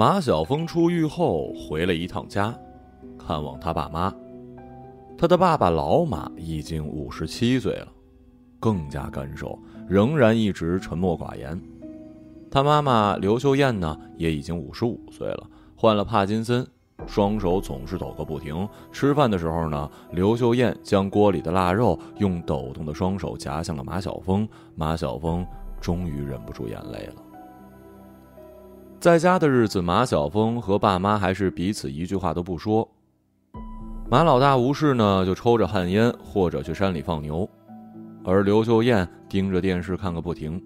马小峰出狱后回了一趟家，看望他爸妈。他的爸爸老马已经五十七岁了，更加干瘦，仍然一直沉默寡言。他妈妈刘秀燕呢，也已经五十五岁了，患了帕金森，双手总是抖个不停。吃饭的时候呢，刘秀燕将锅里的腊肉用抖动的双手夹向了马小峰，马小峰终于忍不住眼泪了。在家的日子，马小峰和爸妈还是彼此一句话都不说。马老大无事呢，就抽着旱烟或者去山里放牛，而刘秀燕盯着电视看个不停。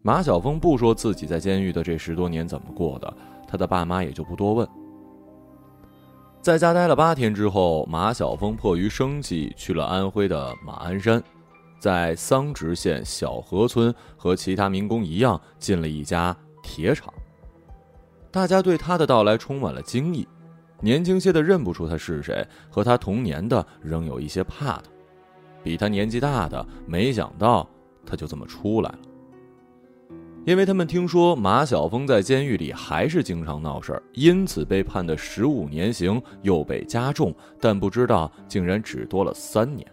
马小峰不说自己在监狱的这十多年怎么过的，他的爸妈也就不多问。在家待了八天之后，马小峰迫于生计去了安徽的马鞍山，在桑植县小河村和其他民工一样进了一家铁厂。大家对他的到来充满了惊异。年轻些的认不出他是谁，和他同年的仍有一些怕他，比他年纪大的没想到他就这么出来了。因为他们听说马晓峰在监狱里还是经常闹事儿，因此被判的十五年刑又被加重，但不知道竟然只多了三年。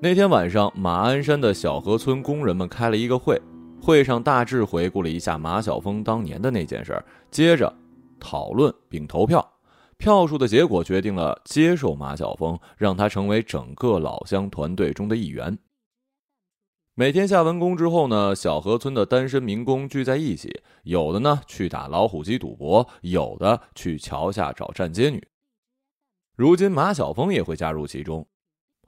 那天晚上，马鞍山的小河村工人们开了一个会，会上大致回顾了一下马小峰当年的那件事，接着。讨论并投票，票数的结果决定了接受马小峰，让他成为整个老乡团队中的一员。每天下完工之后呢，小河村的单身民工聚在一起，有的呢去打老虎机赌博，有的去桥下找站街女。如今马小峰也会加入其中。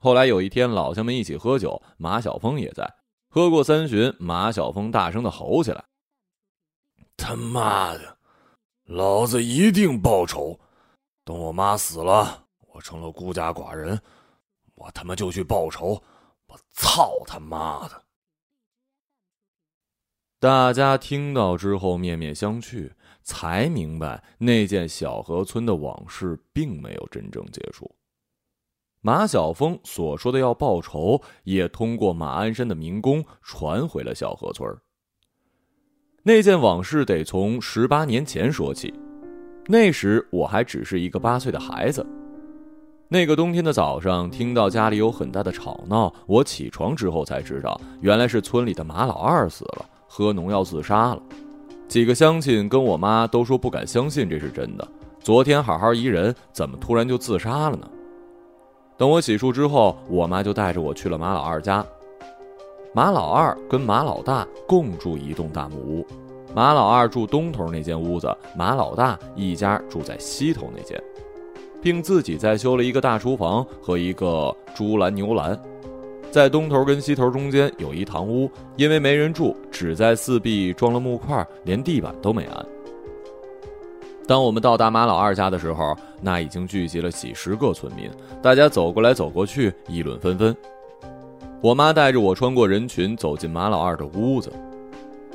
后来有一天，老乡们一起喝酒，马小峰也在。喝过三巡，马晓峰大声的吼起来：“他妈的！”老子一定报仇！等我妈死了，我成了孤家寡人，我他妈就去报仇！我操他妈的！大家听到之后面面相觑，才明白那件小河村的往事并没有真正结束。马晓峰所说的要报仇，也通过马鞍山的民工传回了小河村那件往事得从十八年前说起，那时我还只是一个八岁的孩子。那个冬天的早上，听到家里有很大的吵闹，我起床之后才知道，原来是村里的马老二死了，喝农药自杀了。几个乡亲跟我妈都说不敢相信这是真的。昨天好好一人，怎么突然就自杀了呢？等我洗漱之后，我妈就带着我去了马老二家。马老二跟马老大共住一栋大木屋，马老二住东头那间屋子，马老大一家住在西头那间，并自己再修了一个大厨房和一个猪栏牛栏。在东头跟西头中间有一堂屋，因为没人住，只在四壁装了木块，连地板都没安。当我们到达马老二家的时候，那已经聚集了几十个村民，大家走过来走过去，议论纷纷。我妈带着我穿过人群，走进马老二的屋子。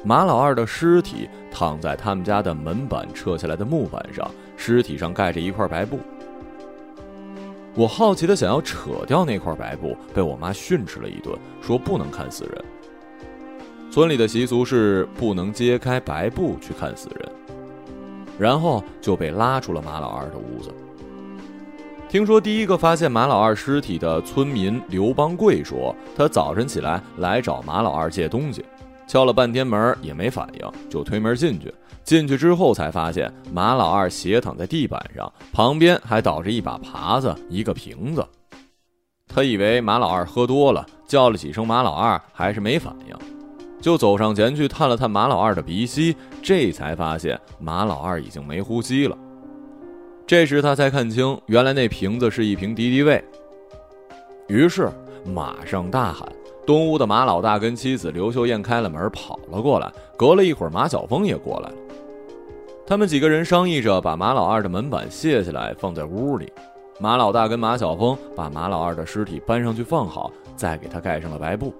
马老二的尸体躺在他们家的门板撤下来的木板上，尸体上盖着一块白布。我好奇的想要扯掉那块白布，被我妈训斥了一顿，说不能看死人。村里的习俗是不能揭开白布去看死人，然后就被拉出了马老二的屋子。听说第一个发现马老二尸体的村民刘邦贵说，他早晨起来来找马老二借东西，敲了半天门也没反应，就推门进去。进去之后才发现马老二斜躺在地板上，旁边还倒着一把耙子、一个瓶子。他以为马老二喝多了，叫了几声马老二还是没反应，就走上前去探了探马老二的鼻息，这才发现马老二已经没呼吸了。这时他才看清，原来那瓶子是一瓶敌敌畏。于是马上大喊：“东屋的马老大跟妻子刘秀燕开了门，跑了过来。隔了一会儿，马小峰也过来了。他们几个人商议着，把马老二的门板卸下来，放在屋里。马老大跟马小峰把马老二的尸体搬上去放好，再给他盖上了白布。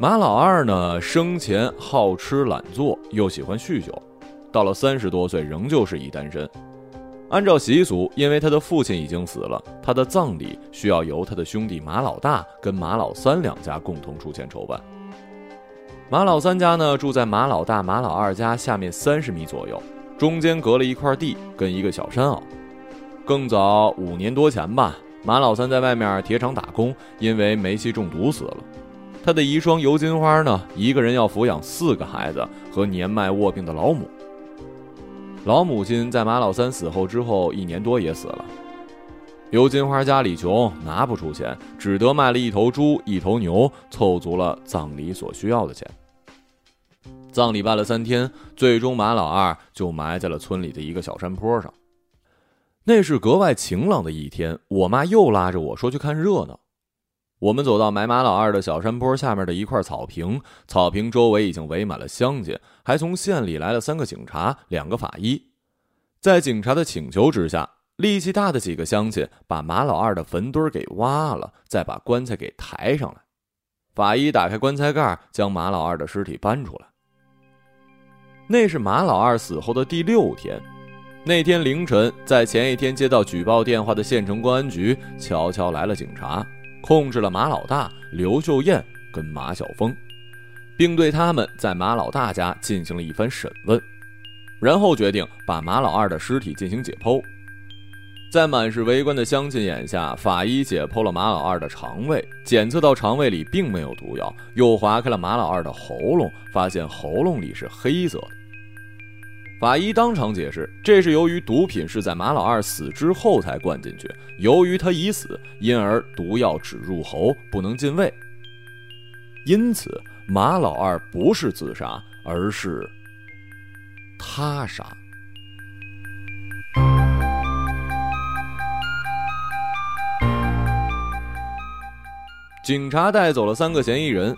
马老二呢，生前好吃懒做，又喜欢酗酒，到了三十多岁，仍旧是一单身。按照习俗，因为他的父亲已经死了，他的葬礼需要由他的兄弟马老大跟马老三两家共同出钱筹办。马老三家呢住在马老大、马老二家下面三十米左右，中间隔了一块地跟一个小山坳。更早五年多前吧，马老三在外面铁厂打工，因为煤气中毒死了。他的遗孀尤金花呢，一个人要抚养四个孩子和年迈卧病的老母。老母亲在马老三死后之后一年多也死了。尤金花家里穷，拿不出钱，只得卖了一头猪、一头牛，凑足了葬礼所需要的钱。葬礼办了三天，最终马老二就埋在了村里的一个小山坡上。那是格外晴朗的一天，我妈又拉着我说去看热闹。我们走到埋马老二的小山坡下面的一块草坪，草坪周围已经围满了乡亲，还从县里来了三个警察、两个法医。在警察的请求之下，力气大的几个乡亲把马老二的坟堆给挖了，再把棺材给抬上来。法医打开棺材盖，将马老二的尸体搬出来。那是马老二死后的第六天。那天凌晨，在前一天接到举报电话的县城公安局悄悄来了警察，控制了马老大、刘秀燕跟马小峰，并对他们在马老大家进行了一番审问，然后决定把马老二的尸体进行解剖。在满是围观的乡亲眼下，法医解剖了马老二的肠胃，检测到肠胃里并没有毒药，又划开了马老二的喉咙，发现喉咙里是黑色的。法医当场解释，这是由于毒品是在马老二死之后才灌进去，由于他已死，因而毒药只入喉，不能进胃。因此，马老二不是自杀，而是他杀。警察带走了三个嫌疑人。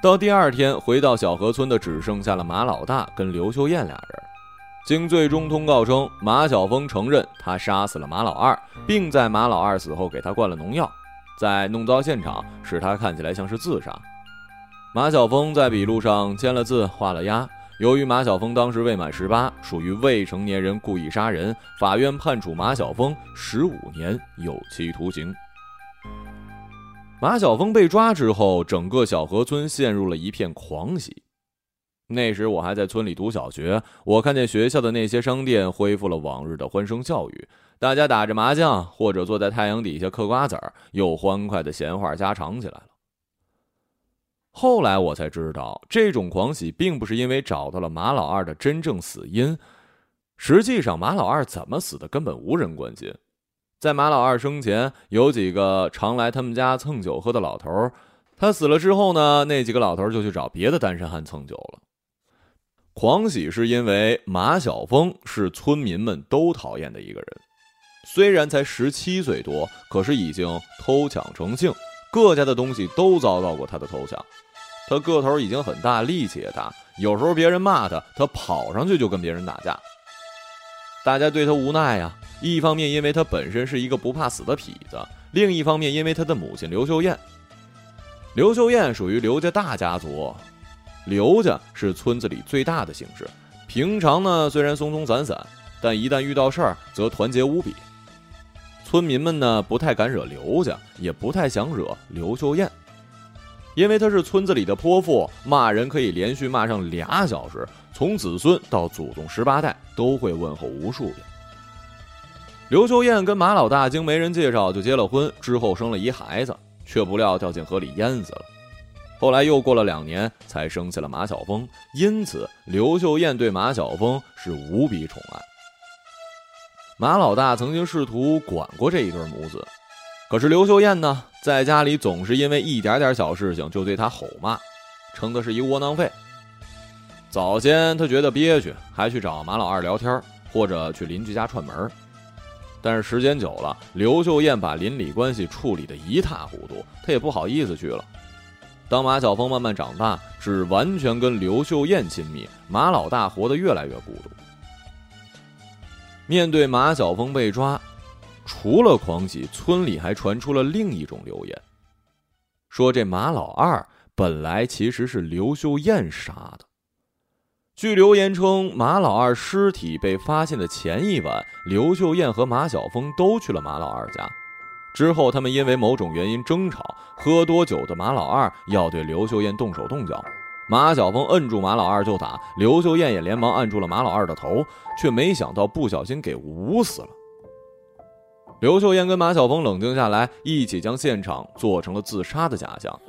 到第二天，回到小河村的只剩下了马老大跟刘秀艳俩人。经最终通告称，马小峰承认他杀死了马老二，并在马老二死后给他灌了农药，在弄糟现场，使他看起来像是自杀。马小峰在笔录上签了字，画了押。由于马小峰当时未满十八，属于未成年人故意杀人，法院判处马小峰十五年有期徒刑。马晓峰被抓之后，整个小河村陷入了一片狂喜。那时我还在村里读小学，我看见学校的那些商店恢复了往日的欢声笑语，大家打着麻将或者坐在太阳底下嗑瓜子儿，又欢快的闲话家常起来了。后来我才知道，这种狂喜并不是因为找到了马老二的真正死因，实际上马老二怎么死的根本无人关心。在马老二生前，有几个常来他们家蹭酒喝的老头儿。他死了之后呢，那几个老头儿就去找别的单身汉蹭酒了。狂喜是因为马小峰是村民们都讨厌的一个人，虽然才十七岁多，可是已经偷抢成性，各家的东西都遭到过他的偷抢。他个头已经很大，力气也大，有时候别人骂他，他跑上去就跟别人打架。大家对他无奈呀。一方面，因为他本身是一个不怕死的痞子；另一方面，因为他的母亲刘秀艳。刘秀艳属于刘家大家族，刘家是村子里最大的姓氏。平常呢，虽然松松散散，但一旦遇到事儿，则团结无比。村民们呢，不太敢惹刘家，也不太想惹刘秀艳，因为他是村子里的泼妇，骂人可以连续骂上俩小时，从子孙到祖宗十八代都会问候无数遍。刘秀燕跟马老大经媒人介绍就结了婚，之后生了一孩子，却不料掉进河里淹死了。后来又过了两年，才生下了马小峰。因此，刘秀燕对马小峰是无比宠爱。马老大曾经试图管过这一对母子，可是刘秀燕呢，在家里总是因为一点点小事情就对他吼骂，称他是一窝囊废。早先他觉得憋屈，还去找马老二聊天，或者去邻居家串门。但是时间久了，刘秀燕把邻里关系处理得一塌糊涂，她也不好意思去了。当马小峰慢慢长大，只完全跟刘秀燕亲密，马老大活得越来越孤独。面对马小峰被抓，除了狂喜，村里还传出了另一种流言，说这马老二本来其实是刘秀燕杀的。据流言称，马老二尸体被发现的前一晚，刘秀燕和马小峰都去了马老二家。之后，他们因为某种原因争吵，喝多酒的马老二要对刘秀燕动手动脚，马小峰摁住马老二就打，刘秀燕也连忙按住了马老二的头，却没想到不小心给捂死了。刘秀燕跟马小峰冷静下来，一起将现场做成了自杀的假象。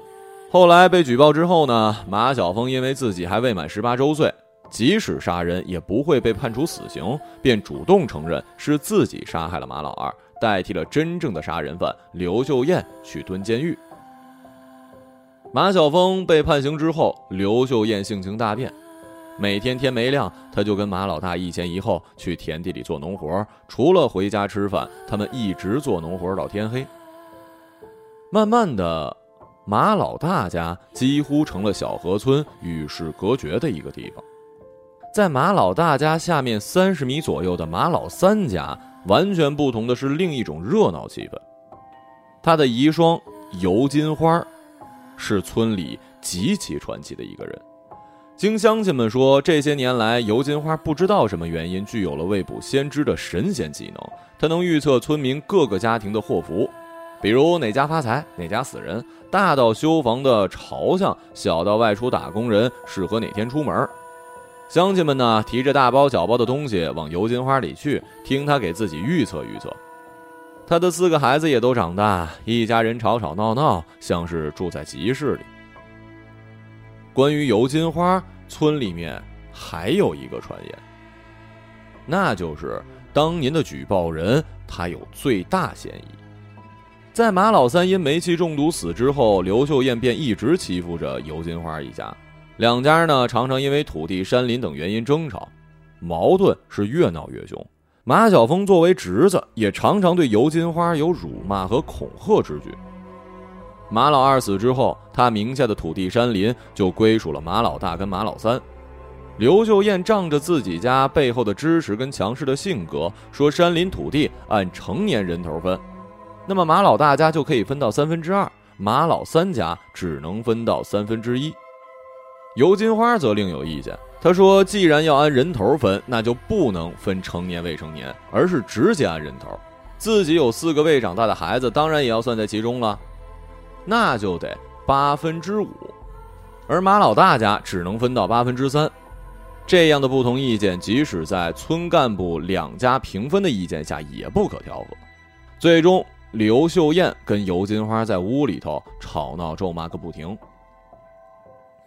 后来被举报之后呢，马小峰因为自己还未满十八周岁，即使杀人也不会被判处死刑，便主动承认是自己杀害了马老二，代替了真正的杀人犯刘秀燕去蹲监狱。马小峰被判刑之后，刘秀燕性情大变。每天天没亮，他就跟马老大一前一后去田地里做农活，除了回家吃饭，他们一直做农活到天黑。慢慢的，马老大家几乎成了小河村与世隔绝的一个地方。在马老大家下面三十米左右的马老三家，完全不同的是另一种热闹气氛。他的遗孀尤金花，是村里极其传奇的一个人。经乡亲们说，这些年来，尤金花不知道什么原因具有了未卜先知的神仙技能。她能预测村民各个家庭的祸福，比如哪家发财，哪家死人；大到修房的朝向，小到外出打工人适合哪天出门。乡亲们呢，提着大包小包的东西往尤金花里去，听她给自己预测预测。她的四个孩子也都长大，一家人吵吵闹闹，像是住在集市里。关于尤金花，村里面还有一个传言，那就是当年的举报人他有最大嫌疑。在马老三因煤气中毒死之后，刘秀艳便一直欺负着尤金花一家，两家呢常常因为土地、山林等原因争吵，矛盾是越闹越凶。马晓峰作为侄子，也常常对尤金花有辱骂和恐吓之举。马老二死之后，他名下的土地山林就归属了马老大跟马老三。刘秀燕仗着自己家背后的支持跟强势的性格，说山林土地按成年人头分，那么马老大家就可以分到三分之二，马老三家只能分到三分之一。尤金花则另有意见，他说：“既然要按人头分，那就不能分成年未成年，而是直接按人头。自己有四个未长大的孩子，当然也要算在其中了。”那就得八分之五，而马老大家只能分到八分之三。这样的不同意见，即使在村干部两家平分的意见下，也不可调和。最终，刘秀燕跟尤金花在屋里头吵闹咒骂个不停。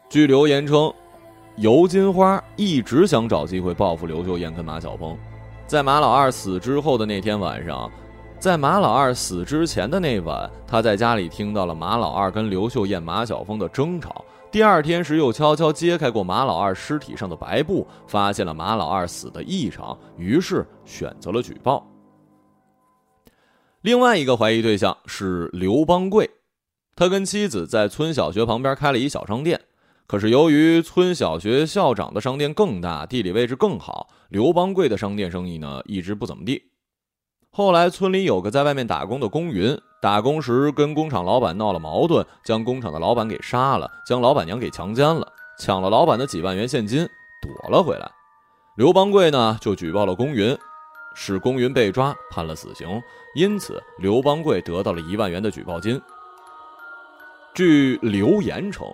据留言称，尤金花一直想找机会报复刘秀燕跟马小峰。在马老二死之后的那天晚上。在马老二死之前的那晚，他在家里听到了马老二跟刘秀燕、马晓峰的争吵。第二天时，又悄悄揭开过马老二尸体上的白布，发现了马老二死的异常，于是选择了举报。另外一个怀疑对象是刘邦贵，他跟妻子在村小学旁边开了一小商店，可是由于村小学校长的商店更大，地理位置更好，刘邦贵的商店生意呢一直不怎么地。后来，村里有个在外面打工的工云，打工时跟工厂老板闹了矛盾，将工厂的老板给杀了，将老板娘给强奸了，抢了老板的几万元现金，躲了回来。刘邦贵呢，就举报了工云，使工云被抓，判了死刑。因此，刘邦贵得到了一万元的举报金。据刘言称，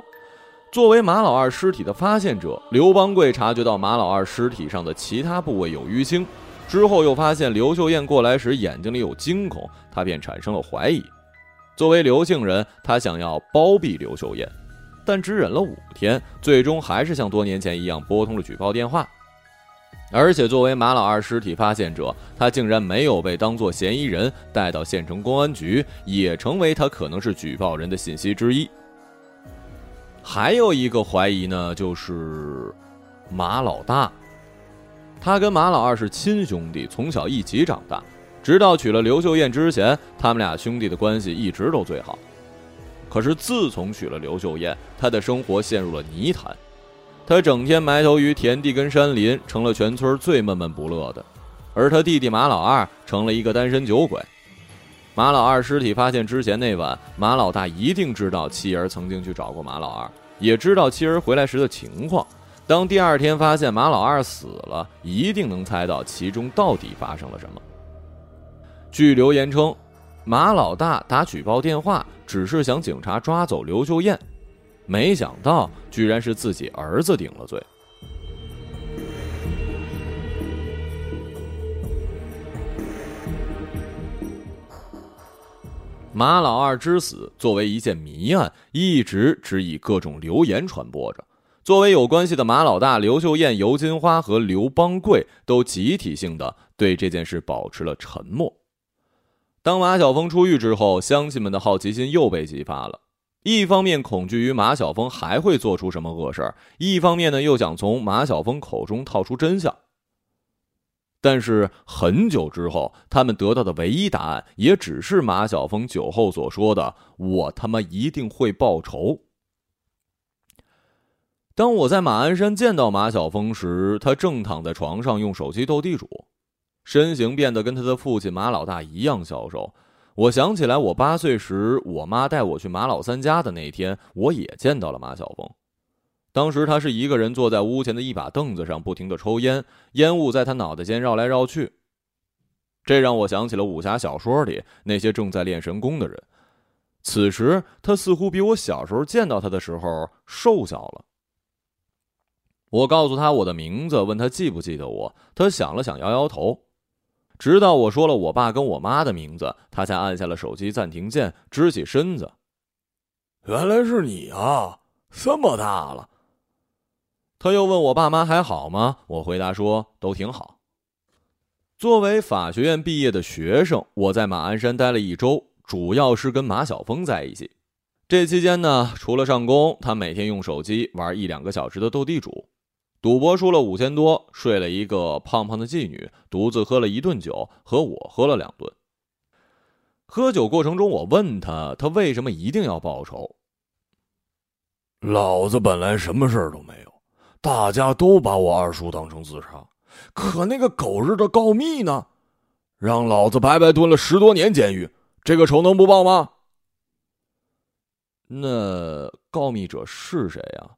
作为马老二尸体的发现者，刘邦贵察觉到马老二尸体上的其他部位有淤青。之后又发现刘秀燕过来时眼睛里有惊恐，他便产生了怀疑。作为刘姓人，他想要包庇刘秀燕，但只忍了五天，最终还是像多年前一样拨通了举报电话。而且作为马老二尸体发现者，他竟然没有被当作嫌疑人带到县城公安局，也成为他可能是举报人的信息之一。还有一个怀疑呢，就是马老大。他跟马老二是亲兄弟，从小一起长大，直到娶了刘秀燕之前，他们俩兄弟的关系一直都最好。可是自从娶了刘秀燕，他的生活陷入了泥潭，他整天埋头于田地跟山林，成了全村最闷闷不乐的。而他弟弟马老二成了一个单身酒鬼。马老二尸体发现之前那晚，马老大一定知道妻儿曾经去找过马老二，也知道妻儿回来时的情况。当第二天发现马老二死了，一定能猜到其中到底发生了什么。据留言称，马老大打举报电话只是想警察抓走刘秀艳，没想到居然是自己儿子顶了罪。马老二之死作为一件谜案，一直只以各种流言传播着。作为有关系的马老大刘秀燕、尤金花和刘邦贵都集体性的对这件事保持了沉默。当马小峰出狱之后，乡亲们的好奇心又被激发了。一方面恐惧于马小峰还会做出什么恶事儿，一方面呢又想从马小峰口中套出真相。但是很久之后，他们得到的唯一答案也只是马小峰酒后所说的：“我他妈一定会报仇。”当我在马鞍山见到马小峰时，他正躺在床上用手机斗地主，身形变得跟他的父亲马老大一样消瘦。我想起来，我八岁时，我妈带我去马老三家的那天，我也见到了马小峰。当时他是一个人坐在屋前的一把凳子上，不停的抽烟，烟雾在他脑袋间绕来绕去。这让我想起了武侠小说里那些正在练神功的人。此时他似乎比我小时候见到他的时候瘦小了。我告诉他我的名字，问他记不记得我。他想了想，摇摇头。直到我说了我爸跟我妈的名字，他才按下了手机暂停键，直起身子。原来是你啊！这么大了。他又问我爸妈还好吗？我回答说都挺好。作为法学院毕业的学生，我在马鞍山待了一周，主要是跟马小峰在一起。这期间呢，除了上工，他每天用手机玩一两个小时的斗地主。赌博输了五千多，睡了一个胖胖的妓女，独自喝了一顿酒，和我喝了两顿。喝酒过程中，我问他，他为什么一定要报仇？老子本来什么事儿都没有，大家都把我二叔当成自杀，可那个狗日的告密呢，让老子白白蹲了十多年监狱，这个仇能不报吗？那告密者是谁呀？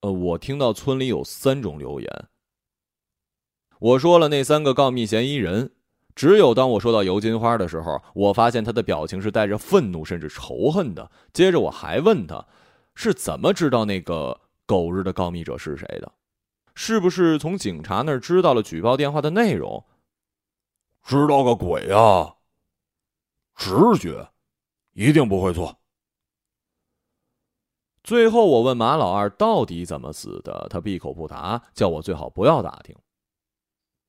呃，我听到村里有三种流言。我说了那三个告密嫌疑人，只有当我说到尤金花的时候，我发现他的表情是带着愤怒甚至仇恨的。接着我还问他，是怎么知道那个狗日的告密者是谁的？是不是从警察那儿知道了举报电话的内容？知道个鬼啊！直觉，一定不会错。最后，我问马老二到底怎么死的，他闭口不答，叫我最好不要打听。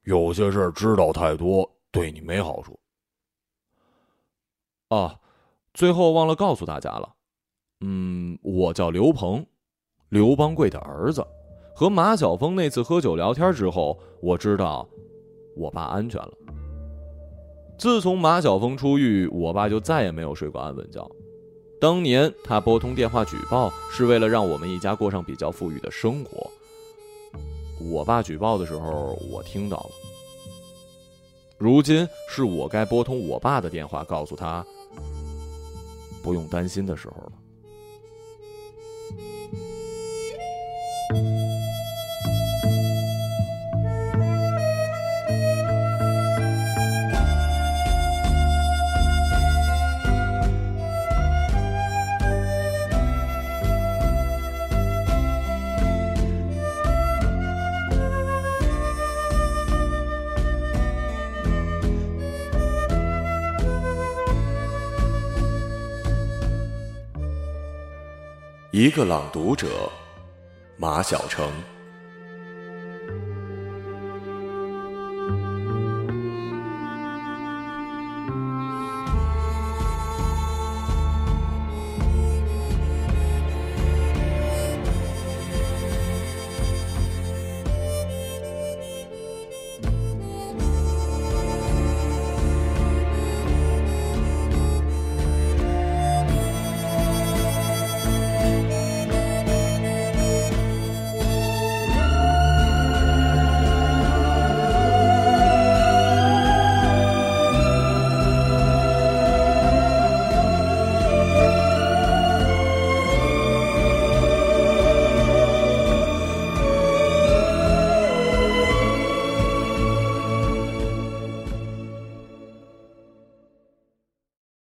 有些事知道太多，对你没好处。哦，最后忘了告诉大家了，嗯，我叫刘鹏，刘邦贵的儿子。和马小峰那次喝酒聊天之后，我知道我爸安全了。自从马小峰出狱，我爸就再也没有睡过安稳觉。当年他拨通电话举报，是为了让我们一家过上比较富裕的生活。我爸举报的时候，我听到了。如今是我该拨通我爸的电话，告诉他不用担心的时候了。一个朗读者，马晓成。